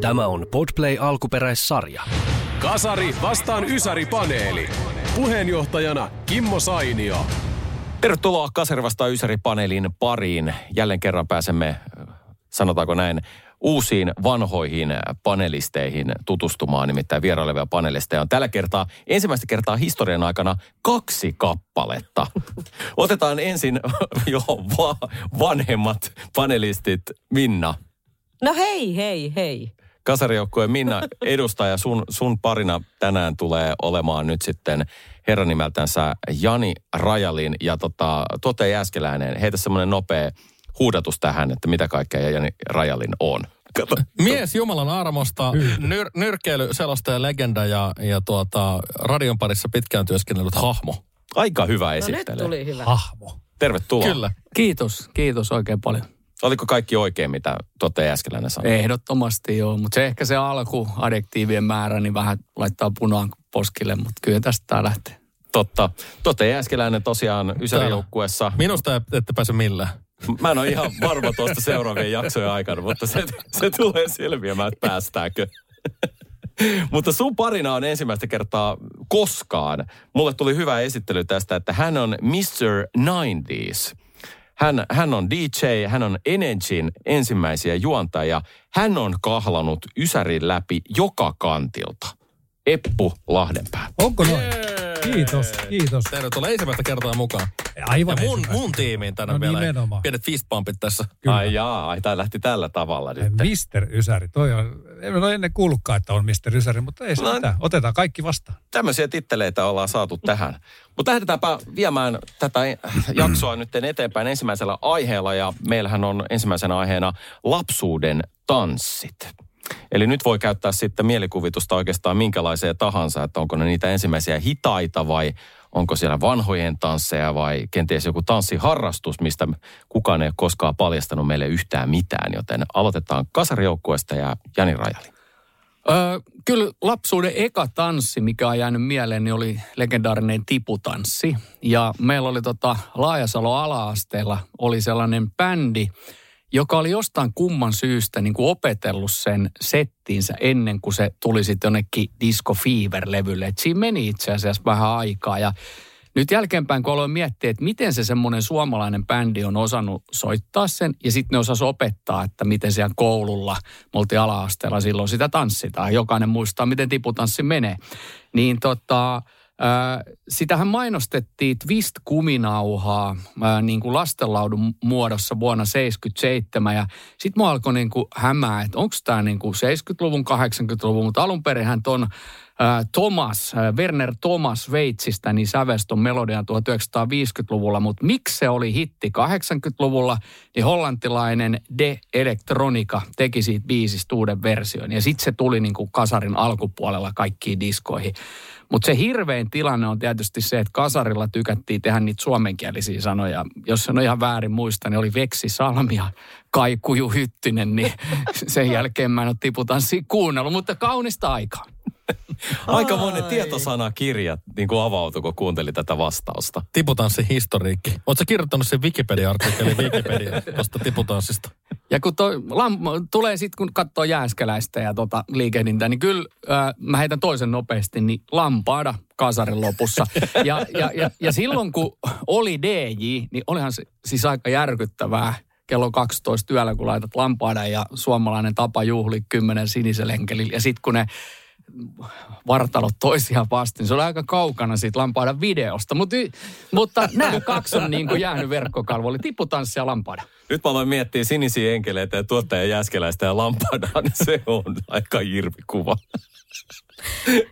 Tämä on Podplay alkuperäissarja. Kasari vastaan Ysäri-paneeli. Puheenjohtajana Kimmo Sainio. Tervetuloa Kasari vastaan Ysäri-paneelin pariin. Jälleen kerran pääsemme, sanotaanko näin, uusiin vanhoihin panelisteihin tutustumaan. Nimittäin vierailevia panelisteja on tällä kertaa ensimmäistä kertaa historian aikana kaksi kappaletta. Otetaan ensin jo va- vanhemmat panelistit. Minna, No hei, hei, hei. kasarijoukkueen Minna edustaja, sun, sun parina tänään tulee olemaan nyt sitten herran nimeltänsä Jani Rajalin ja tota, tuottaja Jääskeläinen. Heitä semmoinen nopea huudatus tähän, että mitä kaikkea Jani Rajalin on. Kato. Mies Jumalan armosta, nyr, nyrkkeily, selostaja, legenda ja, ja tuota, radion parissa pitkään työskennellyt hahmo. Aika hyvä No nyt esittely. tuli hyvä. Hahmo. Tervetuloa. Kyllä. Kiitos, kiitos oikein paljon. Oliko kaikki oikein, mitä tuottaja Jääskeläinen sanoi? Ehdottomasti joo, mutta se ehkä se alku, adjektiivien määrä, niin vähän laittaa punaan poskille, mutta kyllä tästä tää lähtee. Totta. Tuottaja Jääskeläinen tosiaan Ysäri-joukkuessa. Minusta et- ette pääse millään. Mä en ole ihan varma tuosta seuraavien jaksojen aikana, mutta se, se tulee selviämään, että päästäänkö. mutta sun parina on ensimmäistä kertaa koskaan. Mulle tuli hyvä esittely tästä, että hän on Mr. 90s. Hän, hän on DJ, hän on Energyn ensimmäisiä juontajia. Hän on kahlanut Ysärin läpi joka kantilta. Eppu Lahdenpää. Onko noin? Kiitos, kiitos. Tervetuloa ensimmäistä kertaa mukaan. Aivan Ja mun, mun tiimiin tänään No vielä. nimenomaan. Pienet fistbumpit tässä. Kyllä. Ai jaa, ai tää lähti tällä tavalla nyt. Mister Ysäri, toi on, en ole ennen kuullutkaan, että on Mister Ysäri, mutta ei se No. mitään. Otetaan kaikki vastaan. tämmöisiä titteleitä ollaan saatu tähän. Mutta lähdetäänpä viemään tätä jaksoa nyt eteenpäin ensimmäisellä aiheella. Ja meillähän on ensimmäisenä aiheena lapsuuden tanssit. Eli nyt voi käyttää sitten mielikuvitusta oikeastaan minkälaiseen tahansa, että onko ne niitä ensimmäisiä hitaita vai onko siellä vanhojen tansseja vai kenties joku tanssiharrastus, mistä kukaan ei ole koskaan paljastanut meille yhtään mitään. Joten aloitetaan kasarijoukkueesta ja Jani Rajali. Öö, kyllä lapsuuden eka tanssi, mikä on jäänyt mieleen, niin oli legendaarinen tiputanssi. Ja meillä oli tota Laajasalo ala-asteella oli sellainen bändi, joka oli jostain kumman syystä niin kuin opetellut sen settiinsä ennen kuin se tuli sitten jonnekin Disco Fever-levylle. Et siinä meni itse asiassa vähän aikaa ja nyt jälkeenpäin, kun aloin miettiä, että miten se semmoinen suomalainen bändi on osannut soittaa sen, ja sitten ne osas opettaa, että miten siellä koululla, me oltiin ala-asteella silloin sitä tanssitaan, jokainen muistaa, miten tiputanssi menee. Niin tota, sitähän mainostettiin Twist-kuminauhaa äh, niin kuin lastenlaudun muodossa vuonna 77 ja sitten mua alkoi niin kuin hämää, että onko tämä niin kuin 70-luvun, 80-luvun, mutta alun perinhän äh, Thomas, Werner Thomas Sveitsistä, niin sävelsi ton melodian 1950-luvulla, mutta miksi se oli hitti 80-luvulla, niin hollantilainen De Electronica teki siitä biisistä uuden version. Ja sitten se tuli niin kuin kasarin alkupuolella kaikkiin diskoihin. Mutta se hirvein tilanne on tietysti se, että kasarilla tykättiin tehdä niitä suomenkielisiä sanoja. Jos en ole ihan väärin muista, niin oli Veksi Salmi ja Kaikuju Hyttinen, niin sen jälkeen mä en ole tiputanssia kuunnellut, mutta kaunista aikaa. Aika monen tietosanakirja niin kuin avautui, kun kuunteli tätä vastausta. Tiputanssin historiikki. Oletko kirjoittanut sen Wikipedia-artikkelin Wikipedia tuosta tiputanssista? Ja kun toi, lam, tulee sitten, kun katsoo jääskeläistä ja tota liikehdintää, niin kyllä äh, mä heitän toisen nopeasti, niin lampaada kasarin lopussa. Ja, ja, ja, ja silloin kun oli DJ, niin olihan se siis aika järkyttävää kello 12 yöllä, kun laitat lampaada ja suomalainen tapa juhli kymmenen sinisellä enkelillä. Ja sitten kun ne vartalot toisiaan vastin. Se oli aika kaukana siitä lampaada videosta, mutta, mutta nämä kaksi on niin kuin jäänyt verkkokalvo. Oli tiputanssi ja lampaada. Nyt mä aloin miettiä sinisiä enkeleitä ja tuottaja Jäskeläistä ja Lampadaa, niin se on aika irvikuva.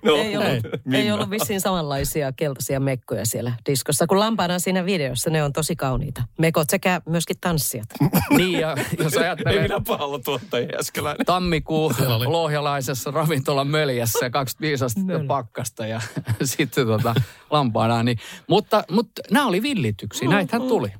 No, ei, ollut, ei ollut vissiin samanlaisia keltaisia mekkoja siellä diskossa, kun lampaana siinä videossa ne on tosi kauniita. Mekot sekä myöskin tanssijat. niin, ja jos Ei ajattelee minä pallotuottaja Jääskeläinen. tammikuu lohjalaisessa ravintolan möljässä ja 25 astetta pakkasta ja sitten tota, lampaana. Niin, mutta, mutta nämä oli villityksiä, näitähän tuli.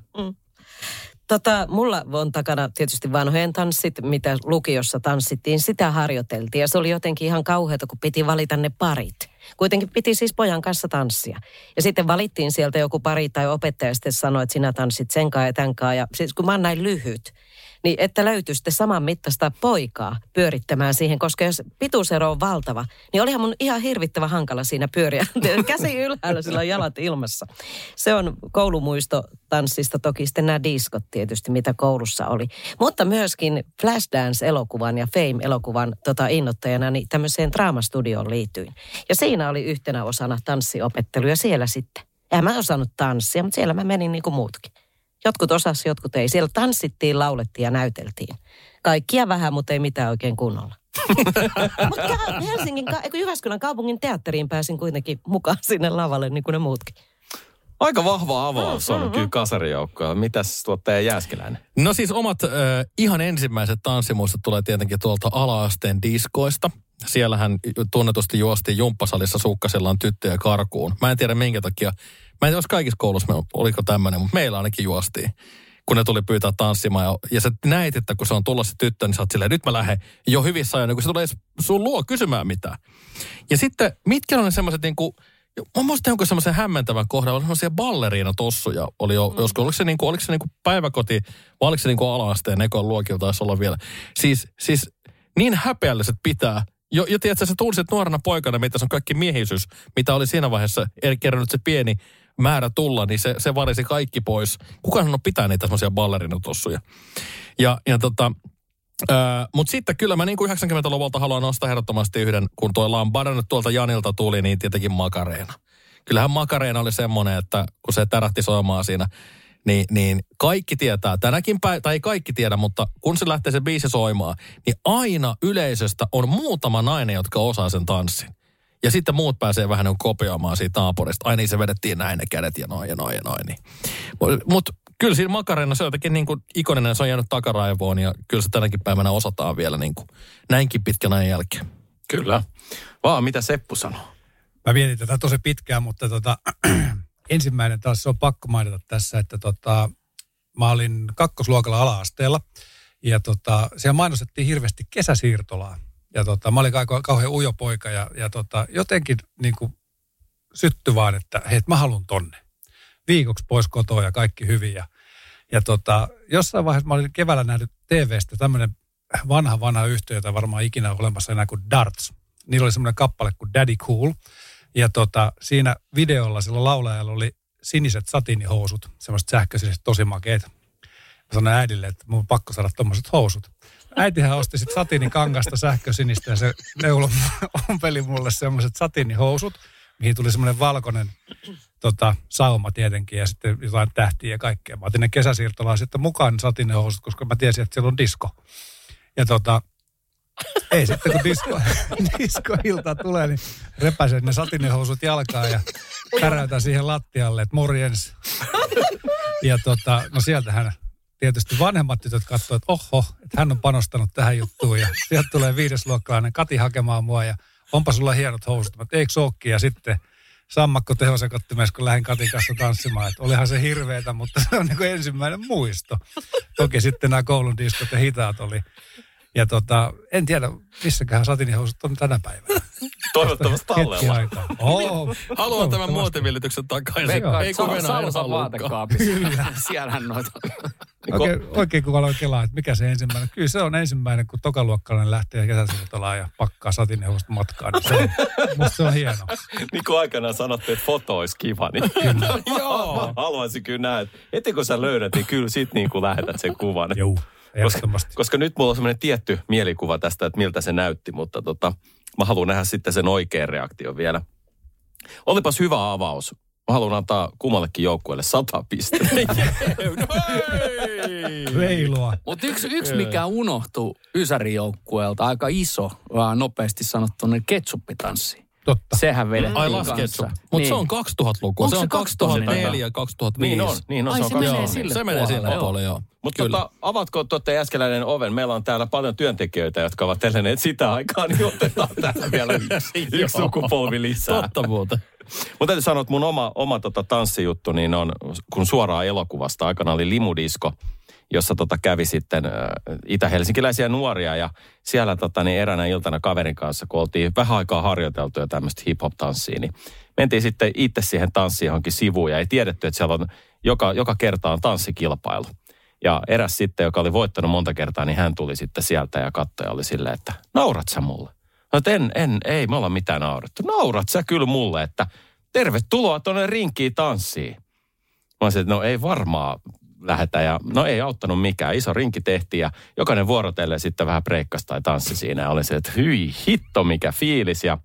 Tota, mulla on takana tietysti vanhojen tanssit, mitä lukiossa tanssittiin, sitä harjoiteltiin. Ja se oli jotenkin ihan kauheata, kun piti valita ne parit. Kuitenkin piti siis pojan kanssa tanssia. Ja sitten valittiin sieltä joku pari tai opettaja sitten sanoi, että sinä tanssit sen ja tämän. Ja siis kun mä oon näin lyhyt, niin että löytyy sitten saman mittaista poikaa pyörittämään siihen, koska jos pituusero on valtava, niin olihan mun ihan hirvittävä hankala siinä pyöriä. Käsi ylhäällä, sillä on jalat ilmassa. Se on koulumuisto tanssista, toki sitten nämä diskot tietysti, mitä koulussa oli. Mutta myöskin Flashdance-elokuvan ja Fame-elokuvan tota, innoittajana niin tämmöiseen draamastudioon liityin. Ja siinä oli yhtenä osana tanssiopettelu ja siellä sitten. Eihän mä osannut tanssia, mutta siellä mä menin niin kuin muutkin. Jotkut osas, jotkut ei. Siellä tanssittiin, laulettiin ja näyteltiin. Kaikkia vähän, mutta ei mitään oikein kunnolla. mutta Helsingin, ka- eikö Jyväskylän kaupungin teatteriin pääsin kuitenkin mukaan sinne lavalle niin kuin ne muutkin. Aika vahva avaus Mm, on kyllä kasarijoukkoja. Mitäs tuottaja Jääskeläinen? No siis omat äh, ihan ensimmäiset tanssimuistot tulee tietenkin tuolta ala-asteen diskoista. Siellähän tunnetusti juosti jumppasalissa sukkasellaan tyttöjä karkuun. Mä en tiedä minkä takia. Mä en tiedä, jos kaikissa koulussa me- oliko tämmöinen, mutta meillä ainakin juostiin. Kun ne tuli pyytää tanssimaan. Ja, ja sä näit, että kun se on tullut se tyttö, niin sä oot silleen, nyt mä lähden jo hyvissä ajoin, kun se tulee sun luo kysymään mitään. Ja sitten, mitkä on ne semmoiset niin kuin, Mä muistan jonkun semmoisen hämmentävän kohdan, oli semmoisia balleriina-tossuja. Oli jo, mm. joskus, oliko se, niinku, oliko se niinku päiväkoti, vai oliko se niinku ala-asteen ekon luokilla taisi olla vielä. Siis, siis niin häpeälliset pitää. Jo, jo tiedätkö, sä tunsit nuorena poikana, mitä se on kaikki miehisyys, mitä oli siinä vaiheessa kerännyt se pieni määrä tulla, niin se, se varisi kaikki pois. Kukaan sanoo pitää niitä semmoisia ballerina-tossuja. Ja, ja tota, Mutta sitten kyllä mä niin kuin 90-luvulta haluan nostaa ehdottomasti yhden, kun tuo Lambada nyt tuolta Janilta tuli, niin tietenkin Makareena. Kyllähän Makareena oli semmoinen, että kun se tärähti soimaan siinä, niin, niin kaikki tietää, tänäkin päivänä, tai ei kaikki tiedä, mutta kun se lähtee se biisi soimaan, niin aina yleisöstä on muutama nainen, jotka osaa sen tanssin. Ja sitten muut pääsee vähän niin kopioimaan siitä naapurista. Ai niin, se vedettiin näin ne kädet ja noin ja noin ja noin. Niin. Mutta kyllä siinä Makarena se on jotenkin niin kuin ikoninen, se on jäänyt takaraivoon ja kyllä se tänäkin päivänä osataan vielä niin kuin näinkin pitkän ajan jälkeen. Kyllä. Vaan mitä Seppu sanoo? Mä mietin tätä tosi pitkään, mutta tota, ensimmäinen taas se on pakko mainita tässä, että tota, mä olin kakkosluokalla ala-asteella ja tota, siellä mainostettiin hirveästi kesäsiirtolaa. Ja tota, mä olin kau- kauhean ujo poika ja, ja tota, jotenkin niin kuin sytty vaan, että hei, mä haluan tonne. Viikoksi pois kotoa ja kaikki hyvin. Ja, ja tota, jossain vaiheessa mä olin keväällä nähnyt TV-stä tämmöinen vanha vanha yhtiö, jota varmaan ikinä olemassa enää kuin Darts. Niillä oli semmoinen kappale kuin Daddy Cool. Ja tota, siinä videolla sillä laulajalla oli siniset satinihousut, semmoiset sähköiset, tosi makeet. Mä sanoin äidille, että mun on pakko saada tommoset housut. Äitihän osti sitten satinin kangasta sähkösinistä ja se neulo ompeli mulle semmoiset satinihousut, mihin tuli semmoinen valkoinen tota, sauma tietenkin ja sitten jotain tähtiä ja kaikkea. Mä otin ne kesäsiirtolaa sitten mukaan satinihousut, koska mä tiesin, että siellä on disko. Ja tota, ei sitten kun disko, diskoilta tulee, niin repäsen ne satinihousut jalkaan ja käräytän siihen lattialle, että morjens. Ja tota, no sieltähän tietysti vanhemmat tytöt katsoivat, että oho, että hän on panostanut tähän juttuun. Ja sieltä tulee viidesluokkalainen Kati hakemaan mua ja onpa sulla hienot housut. Mä eikö sookki? Ja sitten sammakko tehosekottimessa, kun lähdin Katin kanssa tanssimaan. Että olihan se hirveetä, mutta se on niin ensimmäinen muisto. Toki sitten nämä koulun diskot ja hitaat oli. Ja tota, en tiedä, missäköhän satinihousut on tänä päivänä. Toivottavasti tallella. Oh, Haluan tämän muotivillityksen takaisin. Ei kun haluakaan. vaatekaapissa. Siellähän noita. Oikein, oikein kun aloin kelaa, että mikä se ensimmäinen. Kyllä se on ensimmäinen, kun tokaluokkalainen lähtee kesäsiirtolaan ja pakkaa satineuvosta matkaan. Niin se on, musta se on hieno. Niin kuin aikanaan sanottiin, että foto olisi kiva, niin Joo. haluaisin kyllä nähdä. että kun sä löydät, niin kyllä sit niin kuin lähetät sen kuvan. Joo, Koska, koska nyt mulla on semmoinen tietty mielikuva tästä, että miltä se näytti, mutta tota, mä haluan nähdä sitten sen oikean reaktion vielä. Olipas hyvä avaus. Mä haluan antaa kummallekin joukkueelle sata pistettä. Reilua. Mutta yksi, yksi mikä unohtuu Ysärijoukkueelta, aika iso, vaan nopeasti sanottu, niin ketsuppitanssi. Totta. Sehän vedettiin Ai kanssa. laskettu. Mutta Niin. se on 2000-lukua. Onko Se se on 2004 2000? 2005. Niin on, niin on. Ai, se on se menee joo. sille Se menee sille joo. puolelle, joo. Mutta tota, avatko tuotte Jääskeläinen oven? Meillä on täällä paljon työntekijöitä, jotka ovat eläneet sitä aikaa, niin otetaan täällä vielä yksi, yksi sukupolvi lisää. Totta muuten. Mutta täytyy sanoa, että mun oma, oma tota tanssijuttu, niin on, kun suoraan elokuvasta aikana oli limudisko, jossa tota kävi sitten äh, itä-helsinkiläisiä nuoria ja siellä tota, niin eräänä iltana kaverin kanssa, kun oltiin vähän aikaa harjoiteltu jo tämmöistä hip-hop-tanssia, niin mentiin sitten itse siihen tanssiin johonkin sivuun ja ei tiedetty, että siellä on joka, joka kerta on tanssikilpailu. Ja eräs sitten, joka oli voittanut monta kertaa, niin hän tuli sitten sieltä ja katsoja oli silleen, että naurat sä mulle? No, että en, en, ei me olla mitään naurettu. Naurat sä kyllä mulle, että tervetuloa tuonne rinkiin tanssiin. Mä olisin, että no ei varmaan lähetä ja no ei auttanut mikään. Iso rinki tehtiin ja jokainen vuorotellen sitten vähän breikkasi tai tanssi siinä. Ja oli se, että hyi hitto mikä fiilis ja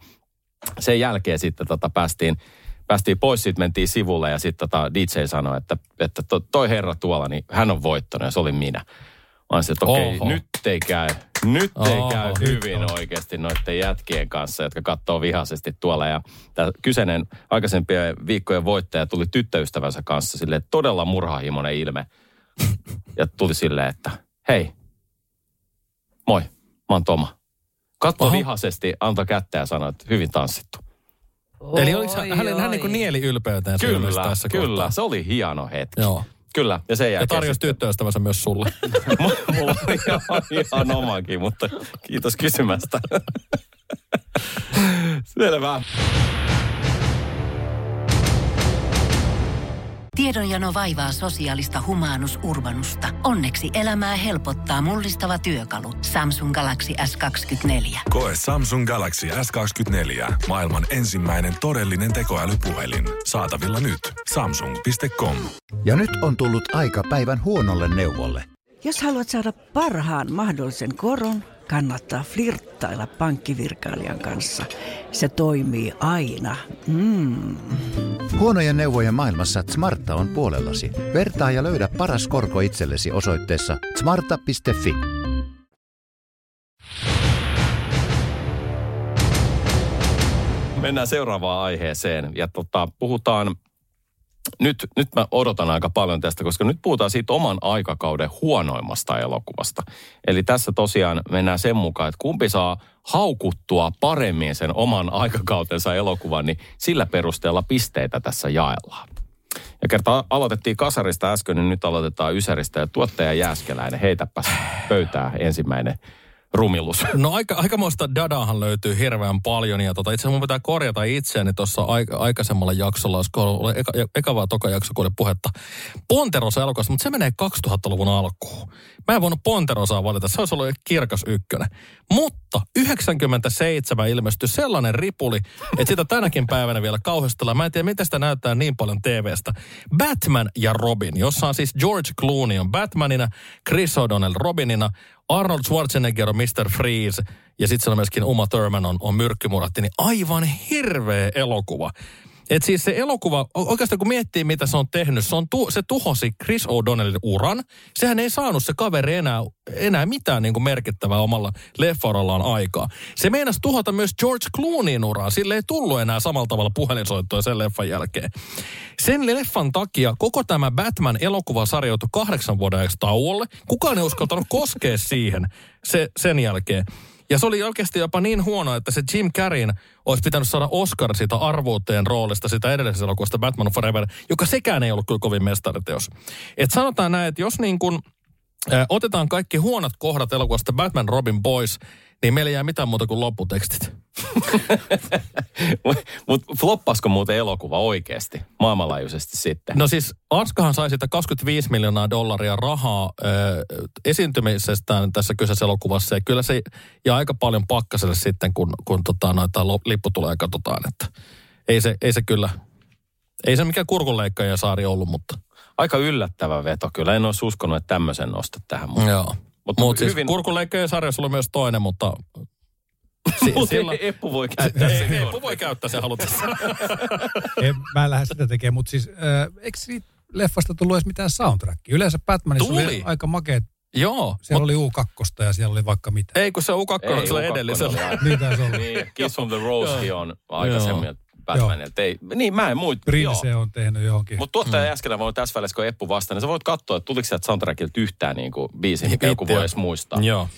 sen jälkeen sitten tota päästiin, päästiin pois, sitten mentiin sivulle ja sitten tota DJ sanoi, että, että to, toi herra tuolla, niin hän on voittanut ja se oli minä. Mä olisin, että okei, Oho. nyt ei käy, nyt ei Oho, käy hyvin oikeasti noiden jätkien kanssa, jotka katsoo vihaisesti tuolla. Ja tämä kyseinen aikaisempien viikkojen voittaja tuli tyttöystävänsä kanssa sille todella murhahimoinen ilme. Ja tuli silleen, että hei, moi, mä oon Toma. Katso Oho. vihaisesti, antoi kättä ja sanoi, että hyvin tanssittu. Eli oliko hän, Oi, hän, hän oi. niin kuin nieli ylpeyteen ilmeisesti Kyllä, tässä kyllä. kohtaa. Se oli hieno hetki. Joo. Kyllä, ja sen Ja jälkeen... tarjosi sitten- tyttöystävänsä myös sulle. Mulla on ihan, ihan omakin, mutta kiitos kysymästä. Selvä. Tiedonjano vaivaa sosiaalista humanus urbanusta. Onneksi elämää helpottaa mullistava työkalu. Samsung Galaxy S24. Koe Samsung Galaxy S24. Maailman ensimmäinen todellinen tekoälypuhelin. Saatavilla nyt. Samsung.com. Ja nyt on tullut aika päivän huonolle neuvolle. Jos haluat saada parhaan mahdollisen koron, kannattaa flirttailla pankkivirkailijan kanssa. Se toimii aina. Mm. Huonojen neuvojen maailmassa Smarta on puolellasi. Vertaa ja löydä paras korko itsellesi osoitteessa smarta.fi. Mennään seuraavaan aiheeseen ja tota, puhutaan, nyt, nyt mä odotan aika paljon tästä, koska nyt puhutaan siitä oman aikakauden huonoimmasta elokuvasta. Eli tässä tosiaan mennään sen mukaan, että kumpi saa haukuttua paremmin sen oman aikakautensa elokuvan, niin sillä perusteella pisteitä tässä jaellaan. Ja kerta aloitettiin kasarista äsken, niin nyt aloitetaan Ysäristä ja tuottaja Jääskeläinen. Heitäpäs pöytää ensimmäinen rumilus. No aika, aikamoista dadahan löytyy hirveän paljon ja tota, itse asiassa mun pitää korjata itseäni tuossa aika, aikaisemmalla jaksolla, olisiko ollut eka, eka vai toka jakso, kun oli puhetta Ponterosa elokuvasta, mutta se menee 2000-luvun alkuun. Mä en voinut Ponterosaa valita, se olisi ollut kirkas ykkönen. Mutta 97 ilmestyi sellainen ripuli, että sitä tänäkin päivänä vielä kauhistellaan. Mä en tiedä, miten sitä näyttää niin paljon TVstä. Batman ja Robin, jossa on siis George Clooney on Batmanina, Chris O'Donnell Robinina, Arnold Schwarzenegger on Mr. Freeze ja sitten siellä on myöskin Uma Thurman on, on myrkkymuratti, niin aivan hirveä elokuva. Et siis se elokuva, oikeastaan kun miettii mitä se on tehnyt, se, on tu, se tuhosi Chris O'Donnellin uran. Sehän ei saanut se kaveri enää, enää mitään niin kuin merkittävää omalla leffarallaan aikaa. Se meinasi tuhota myös George Clooneyin uraa. Sille ei tullut enää samalla tavalla puhelinsoittoja sen leffan jälkeen. Sen leffan takia koko tämä Batman-elokuvasarja joutui kahdeksan vuoden tauolle. Kukaan ei uskaltanut koskea siihen se, sen jälkeen. Ja se oli oikeasti jopa niin huono, että se Jim Carreyn olisi pitänyt saada Oscar siitä arvuuteen roolista, sitä edellisestä elokuvasta Batman Forever, joka sekään ei ollut kyllä kovin mestariteos. Et sanotaan näin, että jos niin kuin, ä, otetaan kaikki huonot kohdat elokuvasta Batman Robin pois, niin meillä ei jää mitään muuta kuin lopputekstit. Mutta floppasko muuten elokuva oikeasti, maailmanlaajuisesti sitten? No siis Arskahan sai sitä 25 miljoonaa dollaria rahaa ö, esiintymisestään tässä kyseisessä elokuvassa. Ja kyllä se ja aika paljon pakkaselle sitten, kun, kun tota, noita lo- lipputuloja katsotaan. Että ei se, ei se kyllä, ei se mikään kurkunleikkaja saari ollut, mutta Aika yllättävä veto. Kyllä en olisi uskonut, että tämmöisen nostat tähän. Mutta joo. Mutta Mutta siis hyvin- sarjassa oli myös toinen, mutta... Si- Mut silloin- Eppu voi käyttää Ei, sen. Eppu voi käyttää sen halutessa. En, mä en lähde sitä tekemään, mutta siis äh, eikö siitä leffasta tullut edes mitään soundtrackia. Yleensä Batmanissa Tuli. oli aika makeet. Joo. Siellä oli U2 ja siellä oli vaikka mitä. Ei, kun se U2 Ei, on sillä U2 edellisellä. Niin taisi olla. Niin, Kiss from the Rosekin on aikaisemmin Joo. Batmanilta. Ei, niin mä en muista. Prince on tehnyt johonkin. Mutta tuottaja mm. äsken voi tässä välissä, kun Eppu vastaa, niin sä voit katsoa, että tuliko sieltä soundtrackilta yhtään niin kuin biisi, mikä joku voi edes muistaa. Joo.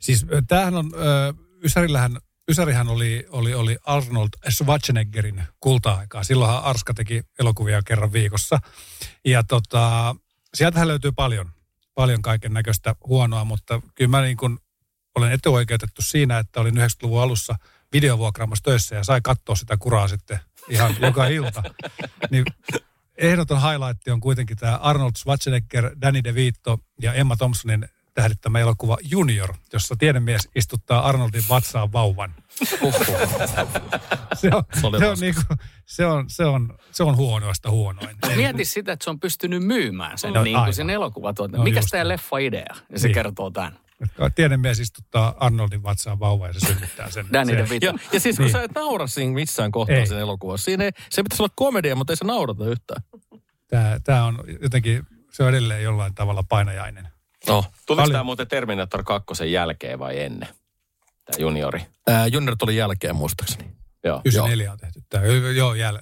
Siis tämähän on, ö, Ysärillähän, Ysärihän oli, oli, oli Arnold Schwarzeneggerin kulta-aikaa. Silloinhan Arska teki elokuvia kerran viikossa. Ja tota, sieltähän löytyy paljon, paljon kaiken näköistä huonoa, mutta kyllä mä niin kuin olen etuoikeutettu siinä, että olin 90-luvun alussa videovuokraamassa töissä ja sai katsoa sitä kuraa sitten ihan joka ilta. Niin ehdoton highlight on kuitenkin tämä Arnold Schwarzenegger, Danny DeVito ja Emma Thompsonin tähdittämä elokuva Junior, jossa tiedemies istuttaa Arnoldin vatsaan vauvan. se, on, Se oli se, on niinku, se, on, se, on, se on huonoista huonoin. Mieti sitä, että se on pystynyt myymään sen, No, niin kuin sen elokuvatuotannon. No Mikäs just teidän niin. leffa-idea? Ja se Niin. kertoo tämän. Tiedemies istuttaa Arnoldin vatsaan vauvan ja se synnyttää sen. Danny se, DeVito. Ja, ja siis kun Niin. sä et naura siinä missään kohtaa Ei. siinä elokuvassa. Siinä ei, se pitäisi olla komedia, mutta ei se naurata yhtään. Tämä, tämä on jotenkin, se on edelleen jollain tavalla painajainen. No. Tuliko Paljon. tämä muuten Terminator 2 jälkeen vai ennen? Tämä juniori. Ää, Junior tuli jälkeen muistaakseni. Joo. 94 on tehty tämä. Joo, jäl...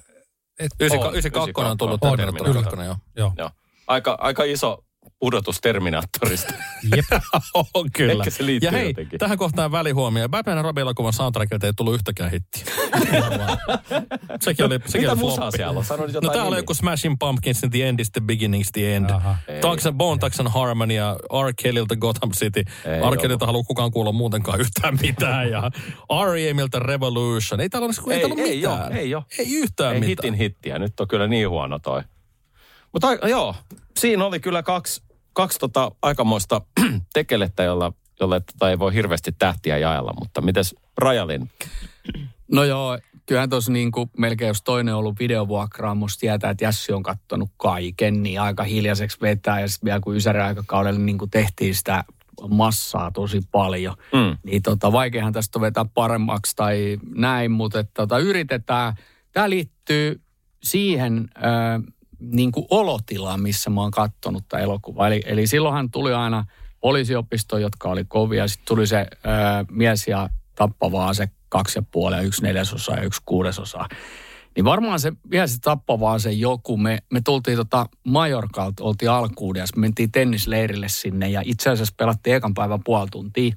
Et, 92 on tullut Terminator kyllä. 2, joo. joo. Joo. Aika, aika iso pudotus Terminaattorista. Jep. On kyllä. Ehkä se liittyy ja hei, jotenkin. tähän kohtaan välihuomio. Batman ja Robin-elokuvan soundtrackilta ei tullut yhtäkään hittiä. sekin oli, sekin Mitä oli musaa siellä on? No täällä oli joku Smashing Pumpkins, The End is the Beginning is the End. And Bone, Thugs and Harmony ja R. Kellyltä Gotham City. Ei R. Kellyltä haluaa kukaan kuulla muutenkaan yhtään mitään. Ja R.E.Miltä Revolution. Ei täällä ole, ei, Ei, täällä ei mitään. oo, ei oo. Ei yhtään Ei mitään. hitin hittiä. Nyt on kyllä niin huono toi. Mutta joo, siinä oli kyllä kaksi, kaksi tota aikamoista tekelettä, jolla, jolle tota ei voi hirveästi tähtiä jaella. Mutta mites Rajalin? No joo, kyllähän tuossa niin kuin melkein jos toinen on ollut videovuokraamus, tietää, että Jässi on kattonut kaiken, niin aika hiljaiseksi vetää. Ja sitten vielä kun Ysärin aikakaudella niin kuin tehtiin sitä massaa tosi paljon, Mm. niin tota, vaikeahan tästä on vetää paremmaksi tai näin, mutta että tota, yritetään. Tämä liittyy siihen niin kuin olotilaan, missä mä oon kattonut tämä elokuva. Eli, eli silloinhan tuli aina poliisiopisto, jotka oli kovia. Sitten tuli se äh, mies ja tappavaa se kaksi ja puoli ja yksi neljäsosa ja yksi kuudesosa. Niin varmaan se mies ja tappavaa se joku. Me, me tultiin tota Majorkalta, oltiin alkuudessa, me mentiin tennisleirille sinne ja itse asiassa pelattiin ekan päivän puoli tuntia.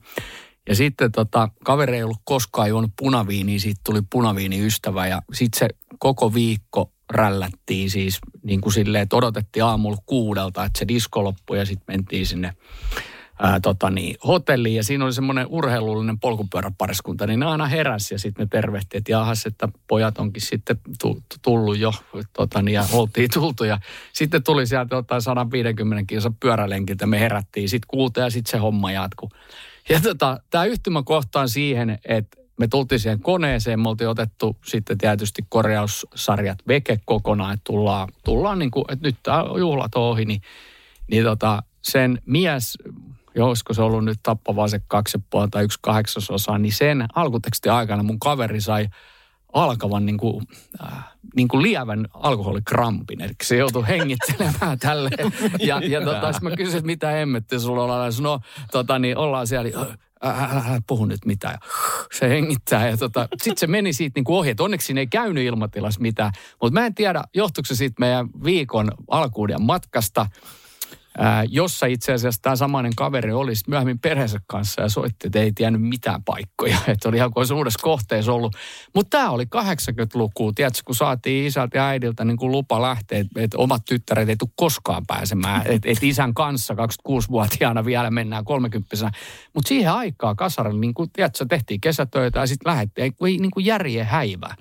Ja sitten tota, kaveri ei ollut koskaan juonut punaviiniä, siitä tuli punaviiniystävä ja sitten se koko viikko rällättiin siis niin kuin silleen, että odotettiin aamulla kuudelta, että se disko loppui ja sitten mentiin sinne ää, tota niin, hotelliin ja siinä oli semmoinen urheilullinen polkupyöräpariskunta, niin ne aina heräsi ja sitten me tervehtiin, että jahas, että pojat onkin sitten tu- tu- tullut jo tota niin, ja oltiin tultu ja sitten tuli sieltä jotain 150 kilsa pyörälenkiltä, me herättiin sitten kuuta ja sitten se homma jatkuu. Ja tota, tämä yhtymä kohtaan siihen, että me tultiin siihen koneeseen, me oltiin otettu sitten tietysti korjaussarjat veke kokonaan, että tullaan, tullaan niin kuin, että nyt tämä juhlat on ohi, niin, niin tota, sen mies, josko se ollut nyt tappavaa se kaksi puoli tai yksi kahdeksasosa, niin sen alkutekstin aikana mun kaveri sai alkavan niin kuin, äh, niin kuin lievän alkoholikrampin. Eli se joutui hengittelemään tälle. Ja, ja tota, mä kysyin, että mitä hemmettiä sulla ollaan. No, tota, niin ollaan siellä, älä, älä, puhu nyt mitään. Se hengittää ja tota, sitten se meni siitä niin kuin ohi. Että onneksi siinä ei käynyt ilmatilassa mitään. Mutta mä en tiedä, johtuiko se siitä meidän viikon alkuuden matkasta, ää, jossa itse asiassa tämä samainen kaveri oli sit myöhemmin perheensä kanssa ja soitti, että ei tiennyt mitään paikkoja. Että oli ihan kuin olisi uudessa kohteessa ollut. Mutta tämä oli 80-luku, tiedätkö, kun saatiin isältä ja äidiltä niin kuin lupa lähteä, että et omat tyttäret ei tule koskaan pääsemään. Että et isän kanssa 26-vuotiaana vielä mennään 30 Mutta siihen aikaan kasarilla, niin kuin, tiedätkö, tehtiin kesätöitä ja sitten lähdettiin, ei, ei niin kuin järjen häivää.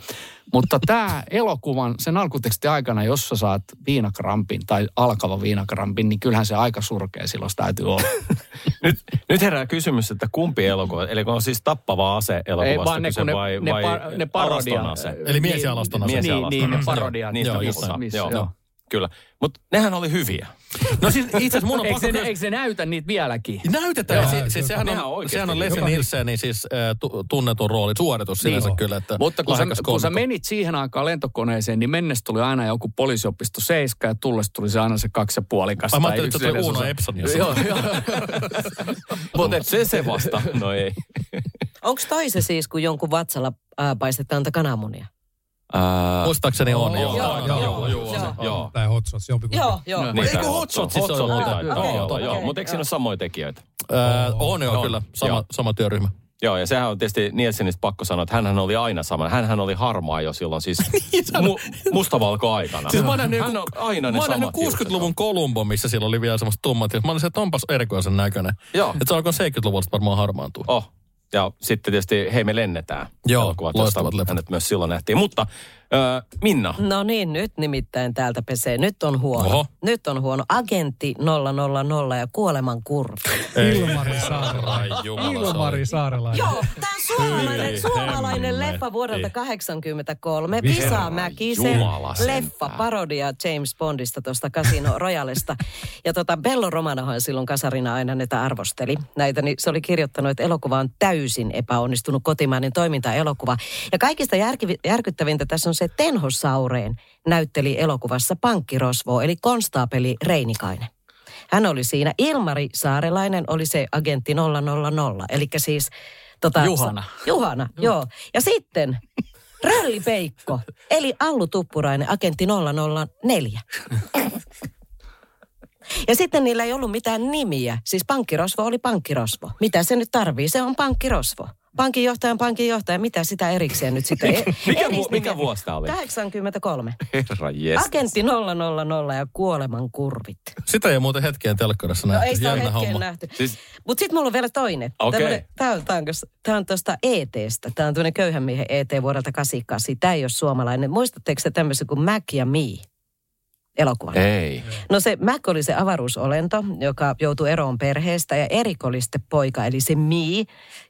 Mutta tämä elokuvan, sen alkutekstin aikana, jos sä saat viinakrampin tai alkava viinakrampin, niin kyllähän se aika surkea silloin täytyy olla. Nyt, nyt herää kysymys, että kumpi elokuva, eli on siis tappava ase elokuvasta vaan ne, kyse ne- vai, ne vai par- ne parodia- alaston ase? Eli mies ja alaston ase. Mies ja Niin, niin, ne ase. parodiat. Niistä Joo, näin. missä- joo, joo. Kyllä. Mutta nehän oli hyviä. No siis itse asiassa mun on Eikö pakko... se, eikö se näytä niitä vieläkin? Näytetään. Joo, Si- joo, siis sehän on, oikeasti sehän on niin. Leslie Nielsenin siis äh, tu, tunnetun rooli, suoritus sinänsä Niin. kyllä. Että Mutta kun sä, kun sä menit siihen aikaan lentokoneeseen, niin mennessä tuli aina joku poliisiopisto 7 ja tulles tuli se aina se kaksi ja puolikas. Ai mä ajattelin, että yksi se oli Uno. Epson Joo, joo. Mutta se se vasta. No ei. Onko toi se siis, kun jonkun vatsalla ää, paistetaan kananmunia? Ää, Muistaakseni on, joo. Joo, joo, joo, joo, joo. joo. joo. Tai hot shots, jompikumpi. Joo, joo. Joo. Niin, Eikö tää Hot Shotsissa Hot ole Shot muuten? taitaa Okei, olla, joo. okei, Mutta eikö siinä joo. ole samoja tekijöitä? Äh, on joo, kyllä. Sama, Joo. sama työryhmä. Joo, ja sehän on tietysti Nielsenistä pakko sanoa, että hän oli aina sama. Hänhän oli harmaa jo silloin siis mu- mustavalko-aikana. Siis mä nähnyt, hän on aina ne mä samat hiukset. 60-luvun Kolumbo, missä sillä oli vielä semmoista tummat. Mä olin se, että onpas erikoisen näköinen. Joo. Että se alkoi 70-luvulta varmaan harmaantua. Oh. Ja sitten tietysti Hei me lennetään. Joo, Elokuvat, loistavat leffat. Hänet myös silloin nähtiin. Mutta äh, Minna, No niin, nyt nimittäin täältä pesee. Nyt on huono. Oho. Nyt on huono. Agentti 000 ja kuoleman kurvi. Ilmari Saarelainen. Ilmari Saarelainen. Joo, tämä on suomalainen, suomalainen leffa vuodelta 83. Vihreä Visa Mäkisen leffa, parodia James Bondista tuosta Casino Royalesta. Ja tota Bello Romanohan silloin kasarina aina näitä arvosteli. Näitä, niin se oli kirjoittanut, että elokuva on täysin epäonnistunut kotimainen toimintaelokuva. Ja kaikista järkivi, järkyttävintä tässä on se, että Tenho Saureen näytteli elokuvassa pankkirosvoa, eli konstaapeli Reinikainen. Hän oli siinä. Ilmari Saarelainen oli se agentti 000, eli siis... Tota, Juhana. Sa- Juhana, joo. Ja sitten Rölli Peikko, eli Allu Tuppurainen, agentti 004. Ja sitten niillä ei ollut mitään nimiä. Siis pankkirosvo oli pankkirosvo. Mitä se nyt tarvii? Se on pankkirosvo. Pankinjohtaja on pankinjohtaja. Mitä sitä erikseen nyt sitten? E- Mikä vu- mikä vuosi oli? 83. herra jes. Agentti 000 ja kuoleman kurvit. Sitä ei muuten hetkeen telkkarissa No nähty. ei sitä ole Jännä hetkeen homma. nähty. Siis- Mutta sitten mulla on vielä toinen. Okei. Tämä on, tää on, tuosta ETstä. Tämä on tämmöinen köyhän miehen ET vuodelta 88. Tämä ei ole suomalainen. Muistatteko te tämmöisen kuin Mac ja Me? Elokuvan. Ei. No se Mac oli se avaruusolento, joka joutui eroon perheestä ja Erik oli sitten poika, eli se Mi.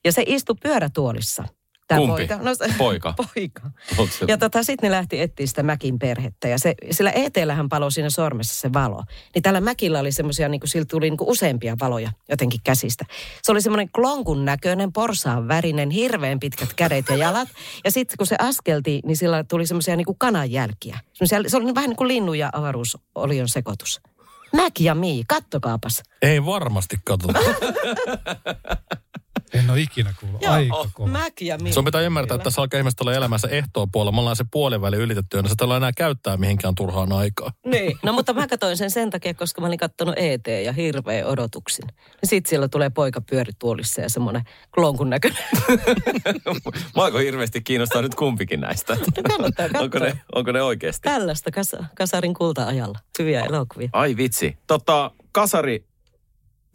Ja se istui pyörätuolissa. Tämä Kumpi? Poika. No, se, Poika. poika. Se- Ja tota, sitten ne lähti etsiä sitä Mäkin perhettä. Ja se, sillä ET-lähän paloi siinä sormessa se valo. Niin tällä Mäkillä oli semmoisia, niin kuin siltä tuli niin kuin useampia valoja jotenkin käsistä. Se oli semmoinen klonkun näköinen, porsaan värinen, hirveän pitkät kädet ja jalat. Ja sitten kun se askelti, niin sillä tuli semmoisia niin kuin kananjälkiä. Semmosia, se oli vähän niin kuin linnun ja avaruusolion sekoitus. Mäk ja Mii, kattokaapas. Ei varmasti katsota. En ole ikinä kuullut. Aika kova. Mäk ja Mii. Sun pitää ymmärtää, että tässä alkaa ihmistä olla elämässä ehtoon puolella. Me ollaan se puoliväli ylitetty, ja sitä ei enää käyttää mihinkään turhaan aikaa. Niin. No mutta mä katsoin sen sen takia, koska mä olin kattonut ET ja hirveä odotuksin. Ja sit siellä tulee poika pyörituolissa ja semmoinen klonkun näköinen. Mä alkoi hirveästi kiinnostaa nyt kumpikin näistä. No kannattaa katsoa. onko, ne, onko ne oikeasti? Tällaista kasa, kasarin kulta-ajalla. Hyviä elokuvia. Ai vitsi. Tota, kasari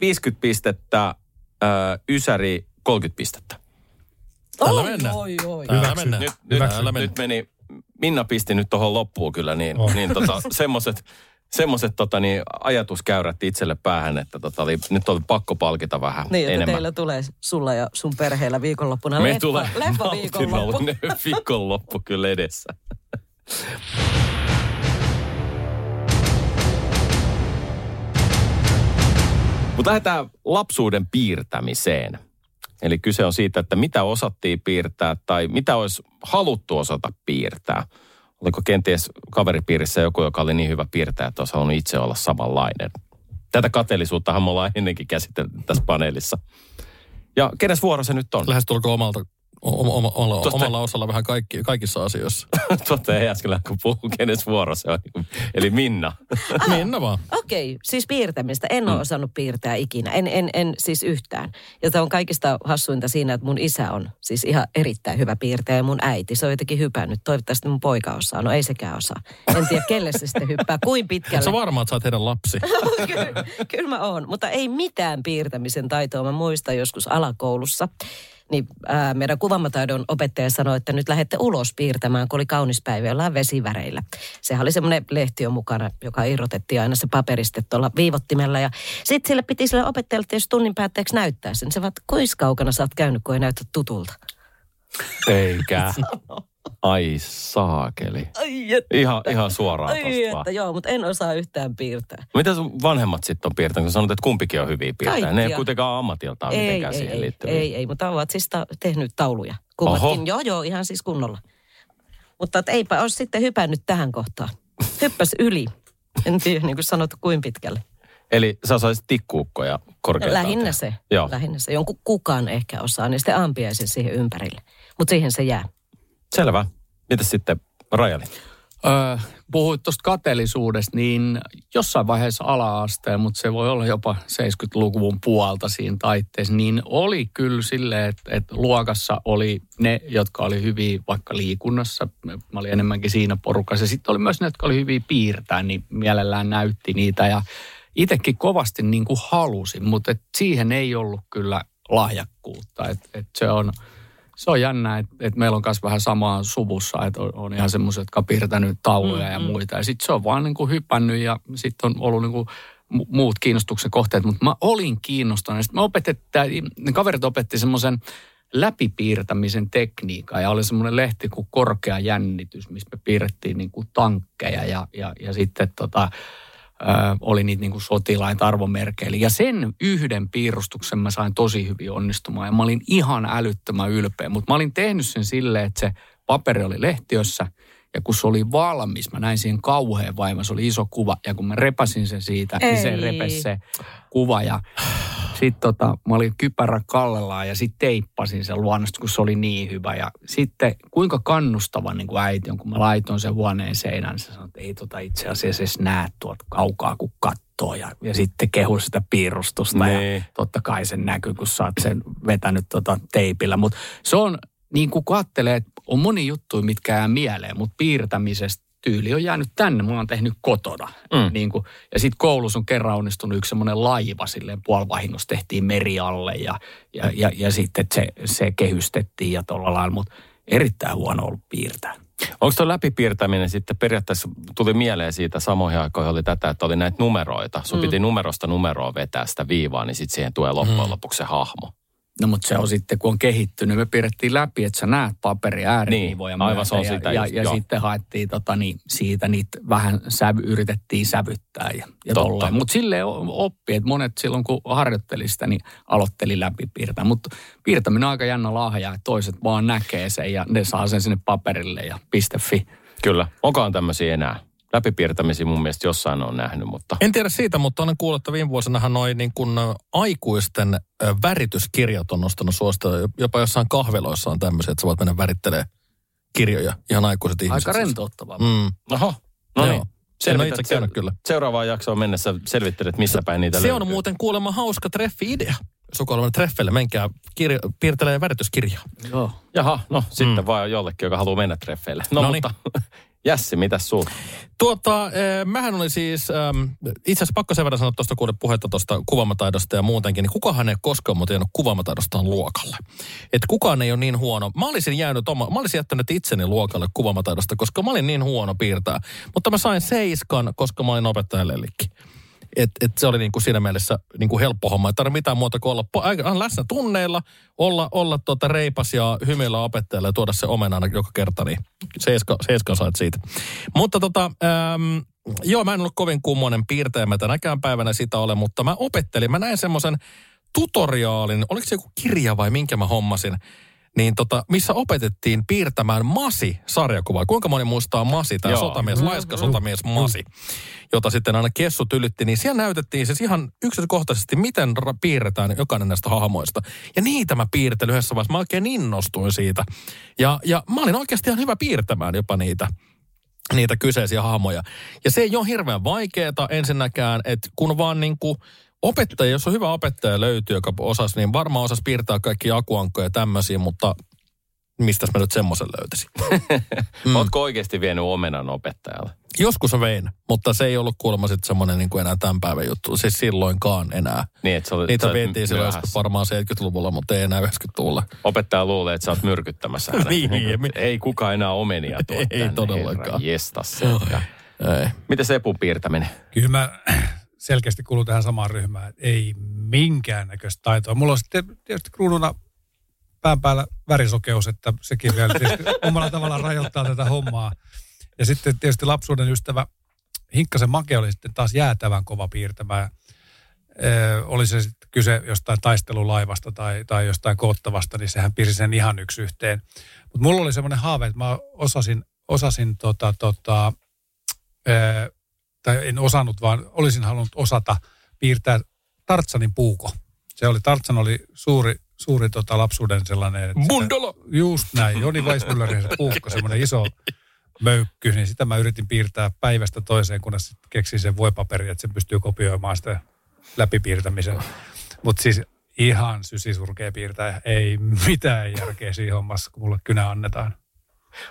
50 pistettä, ö, Ysäri 30 pistettä. Tällä oi, mennään. oi, oi. Täällä Hyväksy. mennään. Nyt, nyt, Täällä mennään. nyt meni, Minna pisti nyt tuohon loppuun kyllä niin, Oh. niin tota, semmoset, semmoset tota, niin, ajatuskäyrät itselle päähän, että tota, oli, nyt oli pakko palkita vähän Niin, että enemmän. teillä tulee sulla ja sun perheellä viikonloppuna Me leffa, tulee leffa viikonloppu. viikonloppu kyllä edessä. Mutta lähdetään lapsuuden piirtämiseen. Eli kyse on siitä, että mitä osattiin piirtää tai mitä olisi haluttu osata piirtää. Oliko kenties kaveripiirissä joku, joka oli niin hyvä piirtäjä, että olisi halunnut itse olla samanlainen. Tätä kateellisuuttahan me ollaan ennenkin käsitelty tässä paneelissa. Ja kenes vuoro se nyt on? Lähestulkoon omalta, oma, oma, omalla, Tosta- omalla osalla vähän kaikki, kaikissa asioissa. Totta ei äsken kun puhuu, kenes vuoro se on. Eli Minna. Minna vaan. Okei, siis piirtämistä. En ole Mm. osannut piirtää ikinä. En, en, en siis yhtään. Ja tämä on kaikista hassuinta siinä, että mun isä on siis ihan erittäin hyvä piirtäjä ja mun äiti. Se on jotenkin hypännyt. Toivottavasti mun poika osaa. No ei sekään osaa. En tiedä, kelle se sitten hyppää. Kuin pitkälle. Sä varmaan, että sä oot heidän lapsi. kyllä, kyllä mä oon, mutta ei mitään piirtämisen taitoa. Mä muistan joskus alakoulussa, niin ää, meidän kuvamataidon opettaja sanoi, että nyt lähdette ulos piirtämään, kun oli kaunis päivä jollain vesiväreillä. Sehän oli semmoinen lehtiö mukana, joka irrotettiin aina se paperiste tuolla viivottimella. Ja sitten sille piti sille opettajalle tietysti tunnin päätteeksi näyttää sen. Se vaan, kuinka kaukana sä oot käynyt, kun ei näytä tutulta. Eikä. Ai saakeli. Ai, että, Ihan, ihan suoraan ai, tosta vaan. että joo, mutta en osaa yhtään piirtää. Mitä sun vanhemmat sitten on piirtänyt, kun sanot, että kumpikin on hyviä piirtäjä? Ne ei Kaikkia. kuitenkaan ammatiltaan Ei, mitenkään ei, siihen ei, liittyviä. ei, ei, mutta ovat siis ta- tehnyt tauluja. Kummatkin, Oho. joo, joo, ihan siis kunnolla. Mutta et eipä ole sitten hypännyt tähän kohtaan. Hyppäs yli. En tiedä, niin kuin sanottu, kuin pitkälle. Eli sä osaisit tikkuukkoja korkealta. Lähinnä se. Joo. Lähinnä se. Jonkun kukaan ehkä osaa, niin sitten ampiaisen siihen ympärille. Mutta siihen se jää. Selvä. Mitäs sitten Rajali? Öö, puhuit tuosta kateellisuudesta, niin jossain vaiheessa ala-asteen, mutta se voi olla jopa 70-luvun puolta siinä taitteessa, niin oli kyllä silleen, että, että luokassa oli ne, jotka oli hyviä vaikka liikunnassa, mä olin enemmänkin siinä porukassa, sitten oli myös ne, jotka oli hyviä piirtää, niin mielellään näytti niitä, ja itsekin kovasti niin kuin halusin, mutta et siihen ei ollut kyllä lahjakkuutta, että et se on se on jännä, että, että meillä on myös vähän samaa suvussa, että on, on ihan semmoiset, jotka on piirtänyt tauluja mm, ja muita. Ja sitten se on vaan niin kuin hypännyt ja sitten on ollut niin kuin mu- muut kiinnostuksen kohteet. Mutta mä olin kiinnostunut. Sitten me opetettiin, ne kaverit opetti semmoisen läpipiirtämisen tekniikan ja oli semmoinen lehti kuin Korkea jännitys, missä me piirrettiin niin kuin tankkeja ja, ja, ja sitten tota, ö, oli niitä niin kuin sotilaita arvomerkeillä. Ja sen yhden piirustuksen mä sain tosi hyvin onnistumaan ja mä olin ihan älyttömän ylpeä. Mutta mä olin tehnyt sen silleen, että se paperi oli lehtiössä ja kun se oli valmis, mä näin siihen kauhean vaivan, se oli iso kuva. Ja kun mä repäsin sen siitä, Ei. niin se repesi se kuva ja sitten tota, mä olin kypärä kallellaan ja sitten teippasin sen luonnosta, kun se oli niin hyvä. Ja sitten kuinka kannustava niin kuin äiti on, kun mä laitoin sen huoneen seinään, niin se sanoi, että ei tota itse asiassa edes näe tuolta kaukaa, kun katsoo. Ja, ja sitten kehu sitä piirustusta Niin. ja totta kai sen näkyy, kun sä oot sen vetänyt tota teipillä. Mutta se on, niin kuin kun ajattelee, että on moni juttu, mitkä jää mieleen, mutta piirtämisestä tyyli on jäänyt tänne. Mä oon tehnyt kotona. Mm. Niin kuin, ja sitten koulussa on kerran onnistunut yksi semmoinen laiva, silleen puolivahingossa tehtiin meri alle ja, ja, ja, ja sitten se, se kehystettiin ja tuolla lailla, mutta erittäin huono ollut piirtää. Onko tuo läpipiirtäminen sitten periaatteessa, tuli mieleen siitä samoihin aikoihin oli tätä, että oli näitä numeroita. Sun mm. piti numerosta numeroa vetää sitä viivaa, niin sitten siihen tulee loppujen Mm. lopuksi se hahmo. No mutta se on sitten, kun on kehittynyt, me piirrettiin läpi, että sä näet paperi ääriviivoja Niin, aivan, se on ja, sitä ja, just, ja joo. sitten haettiin tota, niin, siitä niitä vähän sävy, yritettiin sävyttää ja, ja tolleen. Mutta silleen oppi, että monet silloin kun harjoitteli sitä, niin aloitteli läpi piirtää. Mutta piirtäminen on aika jännä lahja, että toiset vaan näkee sen ja ne saa sen sinne paperille ja pistefi. Kyllä. Onkohan tämmöisiä enää? Läpipiirtämisiä mun mielestä jossain on nähnyt, mutta En tiedä siitä, mutta olen kuullut, että viime vuosinahan noin niin kuin aikuisten värityskirjat on nostanut suosta. Jopa jossain kahveloissa on tämmöisiä, että sä voit mennä värittelee kirjoja, ihan aikuiset ihmiset. Aika siis. rentouttavaa. Mm. Oho, no niin. Ole itse käynyt kyllä. Seuraavaan jaksoon mennessä selvittelet, missä päin niitä Se löytyy. on muuten kuulemma hauska treffi-idea. Sukulainen treffeille, menkää kirja, piirtelee värityskirjaa. Joo. Jaha, no sitten Mm. vaan jollekin, joka haluaa mennä treffeille. No Noniin. mutta Jässi, mitäs sulla? Tuota, äh, mähän oli siis, ähm, itse asiassa pakko sen verran sanoa tuosta kuude puhetta tuosta kuvaamataidosta ja muutenkin, niin kukahan ei koskaan muuten jäänyt kuvaamataidostaan luokalle. Että kukaan ei ole niin huono. Mä olisin jäänyt oma, mä olisin jättänyt itseni luokalle kuvaamataidosta, koska mä olin niin huono piirtää. Mutta mä sain seiskan, koska mä olin opettajalellikki. Et, et se oli niinku siinä mielessä niinku helppo homma. Ei tarvitse mitään muuta kuin olla aika- läsnä tunneilla, olla, olla tota reipas ja hymyillä opettajalle ja tuoda se omena aina joka kerta. Niin seiska, seiska sait siitä. Mutta tota, äm, joo, mä en ollut kovin kummonen mä tänäkään päivänä sitä ole, mutta mä opettelin. Mä näin semmoisen tutoriaalin, oliko se joku kirja vai minkä mä hommasin, niin tota, missä opetettiin piirtämään Masi-sarjakuvaa. Kuinka moni muistaa Masi, tämä Joo. sotamies, laiska sotamies Masi, jota sitten aina kessut ylitti, niin siellä näytettiin siis ihan yksityiskohtaisesti, miten ra- piirretään jokainen näistä hahmoista. Ja niitä mä piirtelin yhdessä vaiheessa, mä oikein innostuin siitä. Ja, ja mä olin oikeasti ihan hyvä piirtämään jopa niitä niitä kyseisiä hahmoja. Ja se ei ole hirveän vaikeaa ensinnäkään, että kun vaan niin kuin opettaja, jos on hyvä opettaja löytyy, joka osasi, niin varmaan osasi piirtää kaikki akuankkoja ja tämmöisiä, mutta mistäs mä nyt semmoisen löytäisin? Mm. Ootko oikeasti vienyt omenan opettajalle? Joskus mä vein, mutta se ei ollut kuulemma sitten semmoinen niin kuin enää tämän päivän juttu. Siis silloinkaan enää. Niin, että sä olet, Niitä vietiin silloin varmaan 70-luvulla, mutta ei enää 90-luvulla. Opettaja luulee, että sä oot myrkyttämässä hänet. Niin, ei kukaan enää omenia tuo Ei tänne, todellakaan. herra Jestas. Ei. Miten se epun piirtäminen? Kyllä mä selkeästi kuulun tähän samaan ryhmään. että Ei minkäännäköistä taitoa. Mulla on sitten tietysti kruununa pään päällä värisokeus, että sekin vielä tietysti omalla tavallaan rajoittaa tätä hommaa. Ja sitten tietysti lapsuuden ystävä Hinkkasen Make oli sitten taas jäätävän kova piirtämään. Ö, oli se sitten kyse jostain taistelulaivasta tai, tai jostain koottavasta, niin sehän piirsi sen ihan yksi yhteen. Mutta mulla oli semmoinen haave, että mä osasin, osasin tota, tota, ö, tai en osannut, vaan olisin halunnut osata piirtää Tartsanin puuko. Se oli, Tartsan oli suuri, suuri tota, lapsuuden sellainen... että sitä-! Just näin, Joni Weissmüllerin se puukko, semmoinen iso möykky, niin sitä mä yritin piirtää päivästä toiseen, kunnes sit keksin sen voipaperi, että se pystyy kopioimaan sitä läpipiirtämisen. Mutta siis ihan sysisurkea piirtää, ei mitään järkeä siinä hommassa, kun mulle kynä annetaan.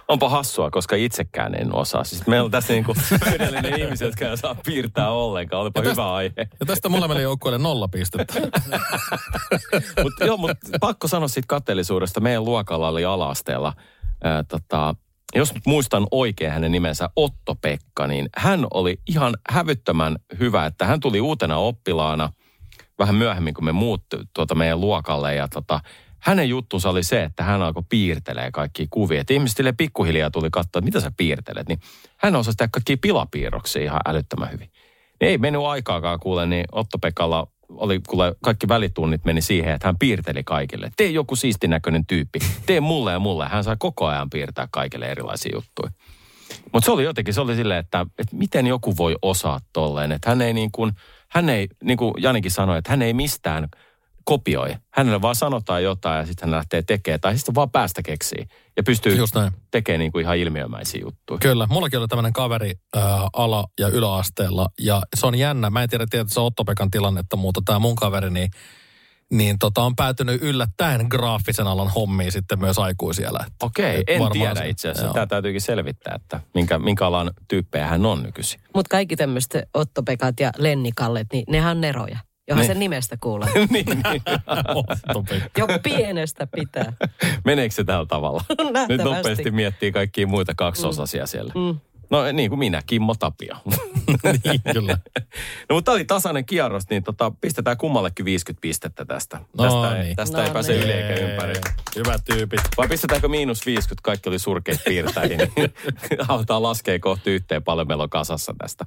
Onpa hassua, koska itsekään en osaa. Siis meillä on tässä niinku täydellinen ihmisiä, jotka ei osaa piirtää ollenkaan. Olipa hyvä aihe. Ja tästä molemmille joukkueille nolla pistettä. Mutta joo, mut pakko sanoa siitä kateellisuudesta. Meidän luokalla oli ala-asteella, ää, tota, jos muistan oikein hänen nimensä, Otto-Pekka, niin hän oli ihan hävyttömän hyvä, että hän tuli uutena oppilaana vähän myöhemmin, kun me muut tuota meidän luokalle ja tota, hänen juttunsa oli se, että hän alkoi piirtelee kaikki kuvia. Et ihmiset silleen pikkuhiljaa tuli katsoa, että mitä sä piirtelet. Niin hän osasi tehdä kaikkia pilapiirroksia ihan älyttömän hyvin. Niin ei mennyt aikaakaan kuule, niin Otto-Pekalla oli kuule, kaikki välitunnit meni siihen, että hän piirteli kaikille. Tee joku siistin näköinen tyyppi. Tee mulle ja mulle. Hän sai koko ajan piirtää kaikille erilaisia juttuja. Mutta se oli jotenkin, se oli silleen, että, että miten joku voi osaa tolleen. Että hän ei niin kuin, hän ei, niin kuin Janikin sanoi, että hän ei mistään kopioi. Hänelle vaan sanotaan jotain ja sitten hän lähtee tekemään. Tai sitten vaan päästä keksii. Ja pystyy Just näin. tekemään niin kuin ihan ilmiömäisiä juttuja. Kyllä, mullakin oli tämmöinen kaveri äh, ala- ja yläasteella. Ja se on jännä, mä en tiedä, tiedä se on Otto-Pekan tilannetta, mutta tämä mun kaveri, niin, niin tota, on päätynyt yllättäen graafisen alan hommiin sitten myös aikuisiellä. Okei, en varmaan tiedä se- itse asiassa. joo. Tämä täytyykin selvittää, että minkä, minkä alan tyyppejä hän on nykyisin. Mutta kaikki tämmöiset Otto-Pekat ja Lennikallet, niin nehän on neroja. Johon Niin. sen nimestä kuulee. niin, niin. Jo pienestä pitää. Meneekö se tällä tavalla? Nyt nopeasti miettii kaikkia muita kaksosasia siellä. Mm. No niin kuin minä, Kimmo Tapio. niin, kyllä. No mutta tämä oli tasainen kierros, niin tota, pistetään kummallekin 50 pistettä tästä. No tästä ei, niin. tästä ei No pääse niin. yli eikä ympäri. Hyvät tyypit. Vai pistetäänkö miinus 50, kaikki oli surkeita piirtäjiä, niin aletaan laskea kohti yhteen paljon meillä on kasassa tästä.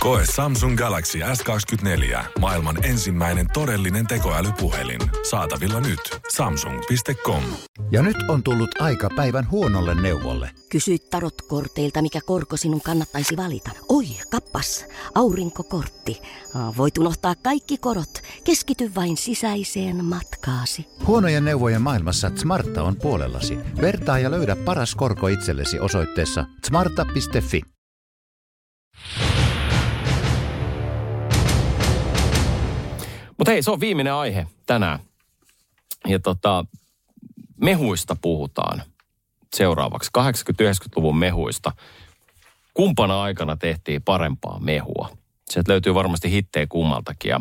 Koe Samsung Galaxy S24. Maailman ensimmäinen todellinen tekoälypuhelin. Saatavilla nyt. Samsung.com. Ja nyt on tullut aika päivän huonolle neuvolle. Kysy tarotkorteilta, mikä korko sinun kannattaisi valita. Oi, kappas, aurinkokortti. Voit unohtaa kaikki korot. Keskity vain sisäiseen matkaasi. Huonojen neuvojen maailmassa Smarta on puolellasi. Vertaa ja löydä paras korko itsellesi osoitteessa smarta.fi. Mutta hei, se on viimeinen aihe tänään. Ja tota, mehuista puhutaan seuraavaksi. 80-90-luvun mehuista. Kumpana aikana tehtiin parempaa mehua? Sieltä löytyy varmasti hittejä kummaltakin. Ja,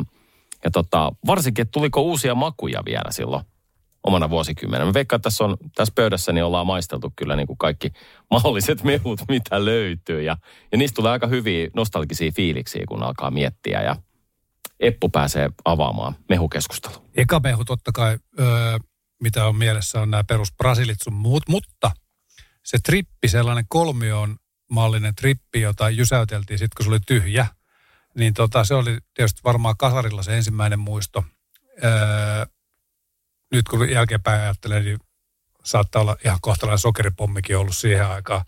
ja tota, varsinkin, että tuliko uusia makuja vielä silloin omana vuosikymmenenä. Mä veikkaan, että tässä, on, tässä pöydässä niin ollaan maisteltu kyllä niin kuin kaikki mahdolliset mehut, mitä löytyy. Ja, ja niistä tulee aika hyviä nostalgisia fiiliksiä, kun alkaa miettiä. Ja Eppu pääsee avaamaan mehukeskustelua. Eka mehu totta kai, öö, mitä on mielessä, on nämä perus brasilit sun muut, mutta se trippi, sellainen kolmion mallinen trippi, jota jysäyteltiin sitten, kun se oli tyhjä, niin tota, se oli tietysti varmaan kasarilla se ensimmäinen muisto. Öö, nyt kun jälkeenpäin ajattelee, niin saattaa olla ihan kohtalainen sokeripommikin ollut siihen aikaan.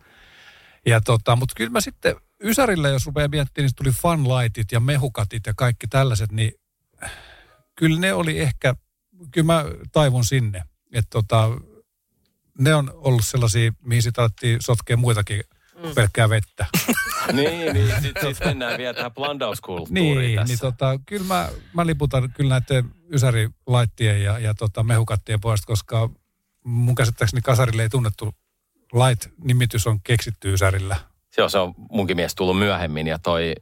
Ja tota, mutta kyllä mä sitten Ysärillä, jos rupeaa miettimään, niin tuli funlightit ja mehukatit ja kaikki tällaiset, niin kyllä ne oli ehkä, kyllä mä taivun sinne. Että tota, ne on ollut sellaisia, mihin sitten alettiin sotkea muitakin Mm. pelkkää vettä. niin, niin sitten sit mennään vielä tähän blandauskulttuuriin niin, tässä. niin tota, kyllä mä, mä liputan kyllä näiden ysärilaittien ja, ja tota, mehukattien puolesta, koska mun käsittääkseni kasarille ei tunnettu Light-nimitys on keksitty Ysärillä. Se on, se on munkin mies tullut myöhemmin ja toi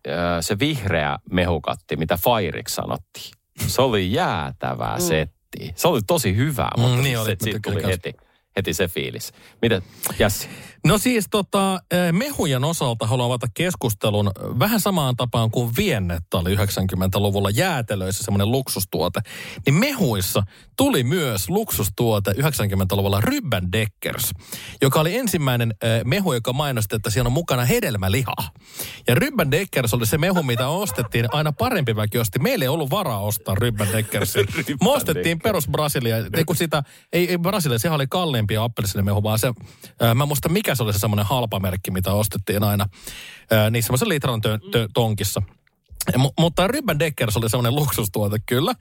se vihreä mehukatti, mitä Fairiksi sanottiin. Se oli jäätävää settiä. Se oli tosi hyvä, Mm, mutta niin oli, se, mutta siitä tuli kans. heti, heti se fiilis. Miten, Jassi? No siis tota, eh, mehujen osalta haluan avata keskustelun vähän samaan tapaan kuin viennettä oli 90-luvulla jäätelöissä semmoinen luksustuote. Niin mehuissa tuli myös luksustuote 90-luvulla Rybben Deckers, joka oli ensimmäinen eh, mehu, joka mainosti, että siinä on mukana hedelmälihaa. Ja Rybben Deckers oli se mehu, mitä ostettiin. Aina parempi väki osti. Meillä ei ollut varaa ostaa Rybben Deckersia. Me ostettiin perus Brasilia. Ei kun sitä, ei, ei Brasilia, sehän oli kalliimpi appelsinimehu, vaan se, ää, mä muista mikä se oli se semmoinen halpa merkki, mitä ostettiin aina niin semmoisen litran tö, tö, tonkissa. Mu- mutta Rybben Deckers oli semmoinen luksustuote kyllä.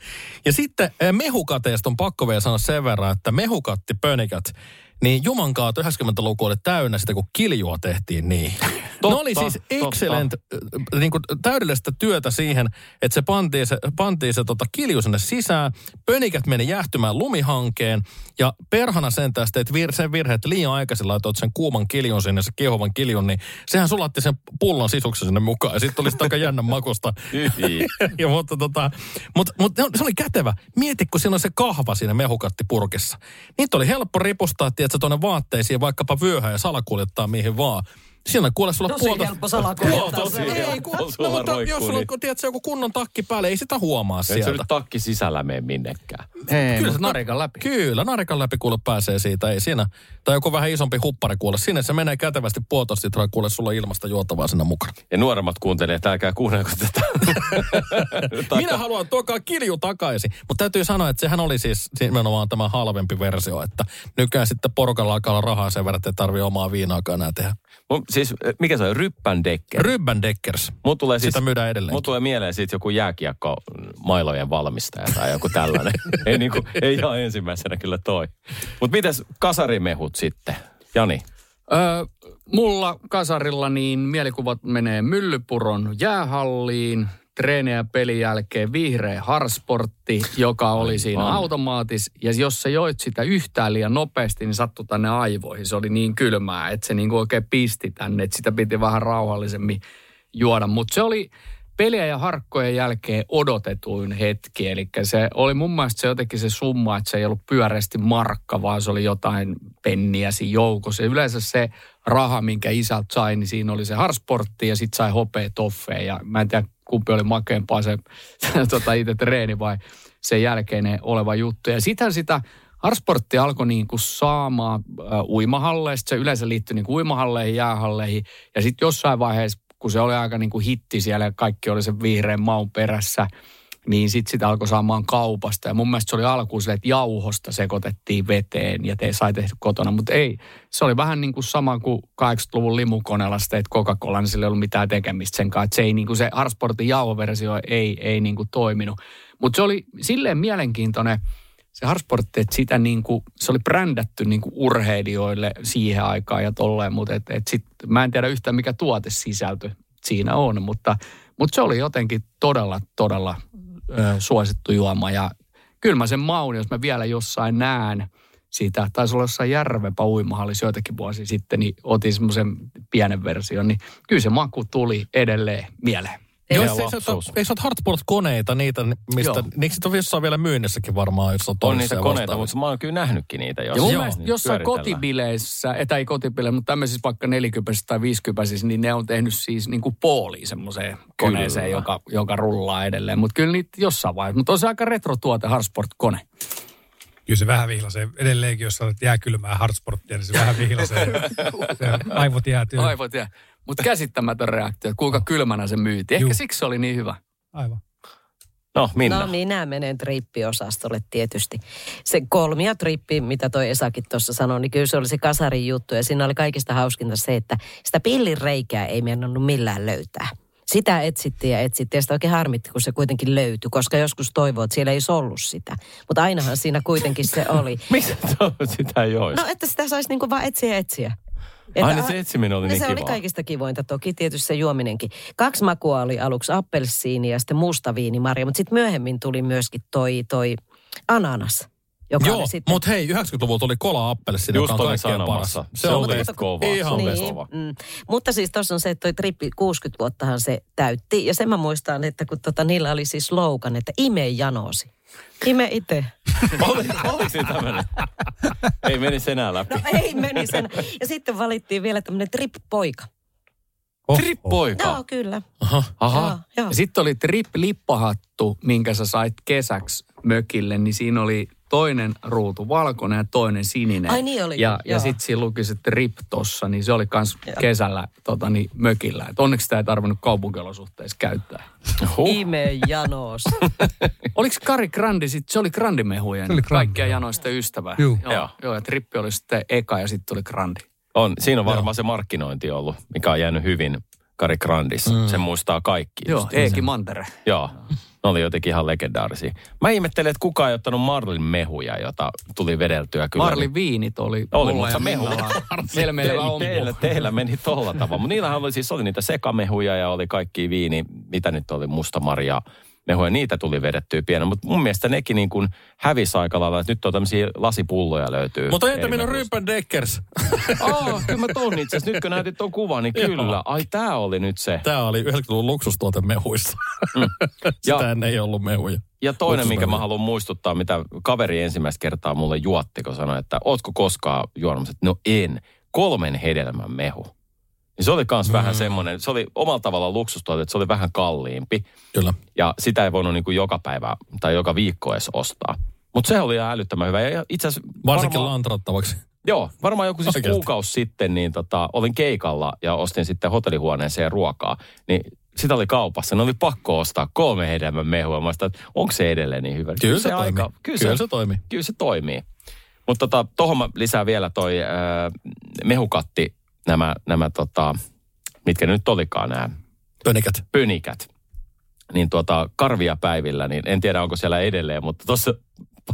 Ja sitten ää, mehukateesta on pakko vielä sanoa sen verran, että mehukatti pönikät, niin Jumankaat 90-luku oli täynnä sitä, kun kiljua tehtiin niin. Ne oli siis totta. excellent, äh, niin kuin täydellistä työtä siihen, että se pantiin se, pantiin se tota kilju sinne sisään. Pönikät meni jäähtymään lumihankeen ja perhana sen tästä, että vir, sen virhe, että liian aikaisin laitoit sen kuuman kiljun sinne, se kiehuvan kiljun, niin sehän sulatti sen pullon sisuksen sinne mukaan ja sitten tuli sitä aika jännän makusta. Ja, mutta tota, mut, mut, se oli kätevä. Mieti, kun siinä on se kahva siinä mehukattipurkissa. Niitä oli helppo ripustaa, tiedätkö, tuonne vaatteisiin, vaikkapa vyöhön ja salakuljettaa mihin vaan. Siinä kuule sulla Tosi puolta... helppo salakuljettaa se. Ei, kun, no, mutta roikkuu, jos sulla on, niin. tiedätkö, joku kunnon takki päälle, ei sitä huomaa Ei se sieltä. nyt takki sisällä mene minnekään. Ei, Kyllä mutta se- narikan läpi. Kyllä, narikan läpi kuule pääsee siitä, ei siinä. Tai joku vähän isompi huppari kuule. Sinne se menee kätevästi puolitoista litraa kuule sulla on ilmasta juotavaa sinne mukana. Ja nuoremmat kuuntelijat, älkää kuunnelko tätä. Minä haluan tuokaa kilju takaisin. Mutta täytyy sanoa, että sehän oli siis nimenomaan tämä halvempi versio, että nykyään sitten porukalla alkaa olla rahaa sen verran, että ei tarvitse omaa viinaakaan enää tehdä. Mun, siis, mikä se on? Ryppän dekker. Rybben Deckers. Mun tulee siis, Sitä myydään edelleen. Mun tulee mieleen siitä joku jääkiekko mailojen valmistaja tai joku tällainen. ei, niinku, ei ihan ensimmäisenä kyllä toi. Mutta mites kasarimehut sitten? Jani? Öö, mulla kasarilla niin mielikuvat menee Myllypuron jäähalliin, treenejä ja pelin jälkeen vihreä harsportti, joka oli siinä Aivan. automaatis. Ja jos sä joit sitä yhtään liian nopeasti, niin sattui tänne aivoihin. Se oli niin kylmää, että se niinku oikein pisti tänne, että sitä piti vähän rauhallisemmin juoda. Mutta se oli peliä ja harkkojen jälkeen odotetuin hetki. Eli se oli mun mielestä se jotenkin se summa, että se ei ollut pyöreästi markka, vaan se oli jotain penniä siinä joukossa. Ja yleensä se raha, minkä isältä sai, niin siinä oli se harsportti ja sitten sai hopea toffeja. Ja mä en tiedä, kumpi oli makeampaa se tota, itse treeni vai sen jälkeinen oleva juttu. Ja sittenhän sitä Harsportti alkoi niin kuin saamaan äh, uimahalleista. Se yleensä liittyi niin kuin uimahalleihin, jäähalleihin. Ja sitten jossain vaiheessa, kun se oli aika niin kuin hitti siellä kaikki oli sen vihreän maun perässä, niin sitten sitä alkoi saamaan kaupasta. Ja mun mielestä se oli alkuun silleen, että jauhosta sekoitettiin veteen ja te sai tehdä kotona. Mutta ei, se oli vähän niin kuin sama kuin 80-luvun limukoneella sitä, että Coca-Cola, niin sillä ei ollut mitään tekemistä sen kanssa. Että se, ei niin kuin se Harsportin jauhoversio ei, ei niin kuin toiminut. Mutta se oli silleen mielenkiintoinen se Harsportti, että sitä niin kuin, se oli brändätty niin kuin urheilijoille siihen aikaan ja tolleen, mutta et, et sit, mä en tiedä yhtään mikä tuotesisältö siinä on, mutta, mutta se oli jotenkin todella, todella ö, suosittu juoma. Ja kyllä mä sen maun, jos mä vielä jossain näen siitä, taisi olla jossain Järvenpä uimahallissa joitakin vuosia sitten, niin otin semmoisen pienen version, niin kyllä se maku tuli edelleen mieleen. Joo, Ja eikö se lapsuus. ole Hartsport-koneita, niitä, mistä, Joo. on jossain vielä myynnissäkin varmaan, jos on On niitä koneita, vastaavissa. mutta mä oon kyllä nähnytkin niitä Ja mun Joo. mielestä Niin jossain kotibileissä, tai ei kotibileissä, mutta tämmöisissä vaikka nelikypäisissä tai viisikypäisissä, niin ne on tehnyt siis niin kuin pooliin semmoiseen koneeseen, joka, joka rullaa edelleen. Mutta kyllä niitä jossain vaiheessa. Mutta on se aika retrotuote, Harsport-kone. Kyllä se vähän vihlasee. Edelleenkin, jos olet jääkylmää hardsporttia, niin se vähän vihlasee. se aivot jäätyy. Aivot ja. Mutta käsittämätön reaktio, kuinka kylmänä se myytiin. Ehkä Juu. siksi se oli niin hyvä. Aivan. No, Minna. No minä menen trippiosastolle tietysti. Se kolmia trippi, mitä toi Esakin tuossa sanoi, niin kyllä se oli se kasarin juttu. Ja siinä oli kaikista hauskinta se, että sitä pillin reikää ei mennnyt millään löytää. Sitä etsittiin ja etsittiin ja sitä oikein harmitti, kun se kuitenkin löytyi, koska joskus toivoo, että siellä ei ollut sitä. Mutta ainahan siinä kuitenkin se oli. Mistä sitä ei olisi? No, että sitä saisi niinku vaan etsiä ja etsiä. Ai niin se etsiminen oli no, niin se kivaa. oli kaikista kivointa, toki tietysti se juominenkin. Kaksi makua oli aluksi appelsiini ja sitten musta viinimarja, mutta sitten myöhemmin tuli myöskin toi, toi ananas. Joka Joo, oli sitten... mutta hei, 90-luvulla tuli kola appelsin, Just joka on kaikkein sanomassa. paras. Se on Mutta best kova. ihan Se on best kova. Mm. Mutta siis tuossa on se, että toi trippi 60 vuottahan se täytti. Ja sen mä muistan, että kun tota, niillä oli siis slogan, että ime janoosi. Ime itse. Oli, oliko se tämmöinen? Ei menisi enää läpi. No ei meni sen. Ja sitten valittiin vielä tämmöinen trip-poika. Oh, Trip-poika. Joo, kyllä. Aha. Aha. Joo, joo. Ja sitten oli trip-lippahattu, minkä sä sait kesäksi mökille, niin siinä oli toinen ruutu valkoinen ja toinen sininen. Ai niin olikin, Ja, ja joo. sitten siinä luki se trip tossa, niin se oli kans Joo. kesällä tota, niin, mökillä. Et onneksi sitä ei tarvinnut kaupunkiolosuhteissa käyttää. Huh. Ime janoos. Oliko Kari Grandi sitten, se oli Grandimehujen Se oli Grandi, kaikkien joo. janoista ystävä. Juu. Joo, Joo. joo, ja trippi oli sitten eka ja sitten tuli Grandi. On, siinä on varmaan se markkinointi ollut, mikä on jäänyt hyvin Kari Grandis. Mm. Sen muistaa kaikki. Joo. Eeki Mantere. Joo. Ne oli jotenkin ihan legendaarisia. Mä ihmettelen, että kukaan ei ottanut Marlin mehuja, jota tuli vedeltyä kyllä. Marlin viinit oli. Oli, mutta ja mehu. Minnalla. Meillä on teillä, teillä meni tolla tavalla. Mutta niillähän oli siis oli niitä sekamehuja ja oli kaikki viini, mitä nyt oli, mustamarja mehuja. Niitä tuli vedettyä pienen. Mutta mun mielestä nekin niin kuin hävisi aika lailla, että nyt on tämmöisiä lasipulloja löytyy. Mutta entä minun. Rympen Deckers? Oh, kyllä mä ton itse. Nyt kun näytit ton kuvan, niin kyllä. Ai tää oli nyt se. Tämä oli 90-luvun luksustuote mehuissa. Mm. Ja- Sitä ennen ei ollut mehuja. Ja toinen, minkä mä haluan muistuttaa, mitä kaveri ensimmäistä kertaa mulle juotti, kun sanoi, että ootko koskaan juonut? No en. Kolmen hedelmän mehu. Niin se oli kans mm. vähän semmoinen, se oli omalla tavalla luksustuote, että se oli vähän kalliimpi. Kyllä. Ja sitä ei voinut niin kuin joka päivä tai joka viikko edes ostaa. Mutta se oli ihan älyttömän hyvä. Ja itse asiassa Varsinkin varmaan- lantrattavaksi. Joo, varmaan joku siis Oikeasti. kuukausi sitten, niin tota, olin keikalla ja ostin sitten hotellihuoneeseen ruokaa. Niin sitä oli kaupassa. Ne oli pakko ostaa kolme hedelmän mehua. Mä sitä, että onko se edelleen niin hyvä? Kyllä se toimii. kyllä, Kyllä se, se toimii. Kyllä se toimii. Mutta tota, tohon mä lisään vielä toi äh, mehukatti, nämä, nämä tota, mitkä ne nyt olikaan nämä Pönikät. pönikät. Niin tuota, karvia päivillä, niin en tiedä onko siellä edelleen, mutta tuossa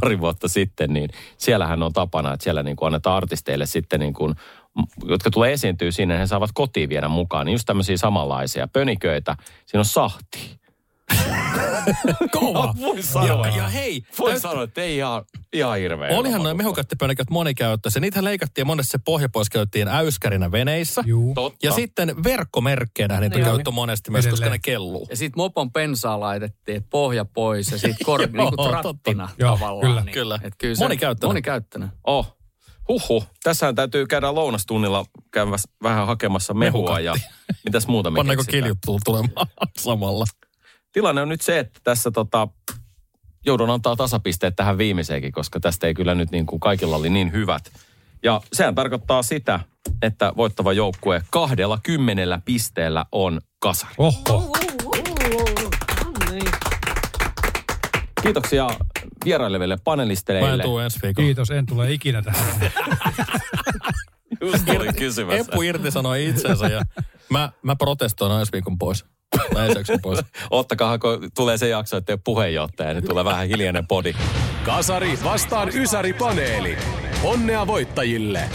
pari vuotta sitten, niin siellähän on tapana, että siellä niin kuin annetaan artisteille sitten niin kuin, jotka tulee esiintyä siinä, he saavat kotiin viedä mukaan. Niin just tämmöisiä samanlaisia pöniköitä. Siinä on sahti. Kova. Voin sanoa. Ja, ja hei, Voin täyt- sanoa, että ei ihan, ihan hirveä. Olihan noin mehukattipönikät monikäyttöisiä. Niitä leikattiin ja monesti se pohja pois käytettiin äyskärinä veneissä. Juu. Totta. Ja sitten verkkomerkkeinä niitä on Joo. käytetty monesti myös, koska ne kelluu. Ja sitten mopon pensaa laitettiin, että pohja pois ja sitten kor, niinku trattina Joo, tavallaan. kyllä. Niin, Kyllä. Et kyllä se, Monikäyttöinen. Monikäyttöinen. Oh. Huhhuh. Tässähän täytyy käydä lounastunnilla käymässä vähän hakemassa mehua Mehukatti. ja mitäs muuta me Pannaanko keksitään. kiljut tulemaan samalla? Tilanne on nyt se, että tässä tota, joudun antaa tasapisteet tähän viimeiseenkin, koska tästä ei kyllä nyt niin kuin kaikilla oli niin hyvät. Ja sehän tarkoittaa sitä, että voittava joukkue kahdella kymmenellä pisteellä on kasari. Oho. Kiitoksia vieraileville Mä en panelisteille. tuu ensi viikolla. Kiitos, en tule ikinä tähän. Just olin kysymässä. Eppu irti sanoi itsensä ja mä, mä protestoin ensi viikon pois. Jakson pois. Ottakaa, kun tulee se jakso, että puheenjohtaja, niin tulee vähän hiljainen podi. Kasari vastaan Ysäri-paneeli. Onnea voittajille!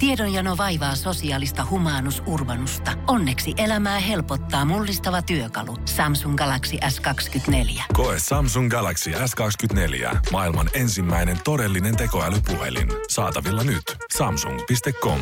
Tiedonjano vaivaa sosiaalista humanus urbanusta. Onneksi elämää helpottaa mullistava työkalu. Samsung Galaxy S24. Koe Samsung Galaxy S24. Maailman ensimmäinen todellinen tekoälypuhelin. Saatavilla nyt. Samsung.com.